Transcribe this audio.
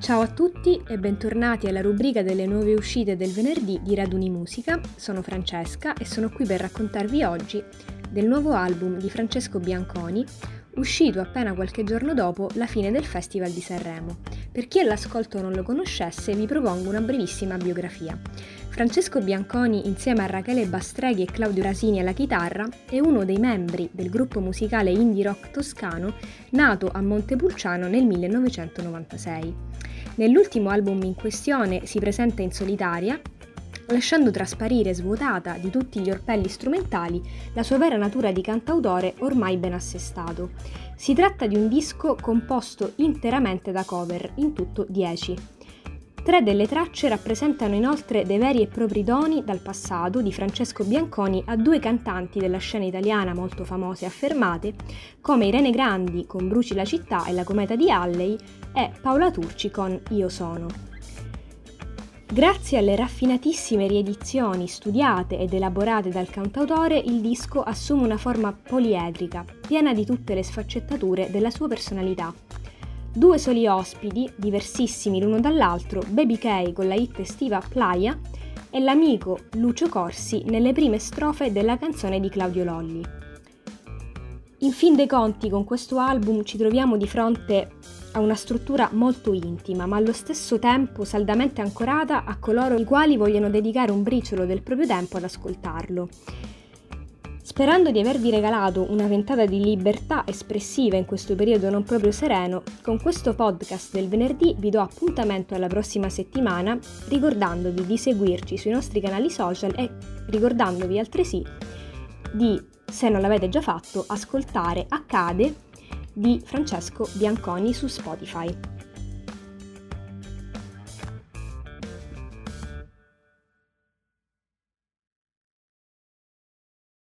Ciao a tutti e bentornati alla rubrica delle nuove uscite del venerdì di Raduni Musica. Sono Francesca e sono qui per raccontarvi oggi del nuovo album di Francesco Bianconi, uscito appena qualche giorno dopo la fine del Festival di Sanremo. Per chi all'ascolto non lo conoscesse, vi propongo una brevissima biografia. Francesco Bianconi, insieme a Rachele Bastreghi e Claudio Rasini alla chitarra, è uno dei membri del gruppo musicale indie rock toscano nato a Montepulciano nel 1996. Nell'ultimo album in questione si presenta in solitaria lasciando trasparire svuotata di tutti gli orpelli strumentali la sua vera natura di cantautore ormai ben assestato. Si tratta di un disco composto interamente da cover, in tutto 10. Tre delle tracce rappresentano inoltre dei veri e propri doni dal passato di Francesco Bianconi a due cantanti della scena italiana molto famose e affermate, come Irene Grandi con Bruci la città e la cometa di Halley e Paola Turci con Io sono. Grazie alle raffinatissime riedizioni studiate ed elaborate dal cantautore, il disco assume una forma poliedrica, piena di tutte le sfaccettature della sua personalità. Due soli ospiti, diversissimi l'uno dall'altro, Baby K con la hit estiva Playa e l'amico Lucio Corsi nelle prime strofe della canzone di Claudio Lolli. In fin dei conti, con questo album ci troviamo di fronte a una struttura molto intima, ma allo stesso tempo saldamente ancorata a coloro i quali vogliono dedicare un briciolo del proprio tempo ad ascoltarlo. Sperando di avervi regalato una ventata di libertà espressiva in questo periodo non proprio sereno, con questo podcast del venerdì vi do appuntamento alla prossima settimana, ricordandovi di seguirci sui nostri canali social e ricordandovi altresì di, se non l'avete già fatto, ascoltare Accade di Francesco Bianconi su Spotify.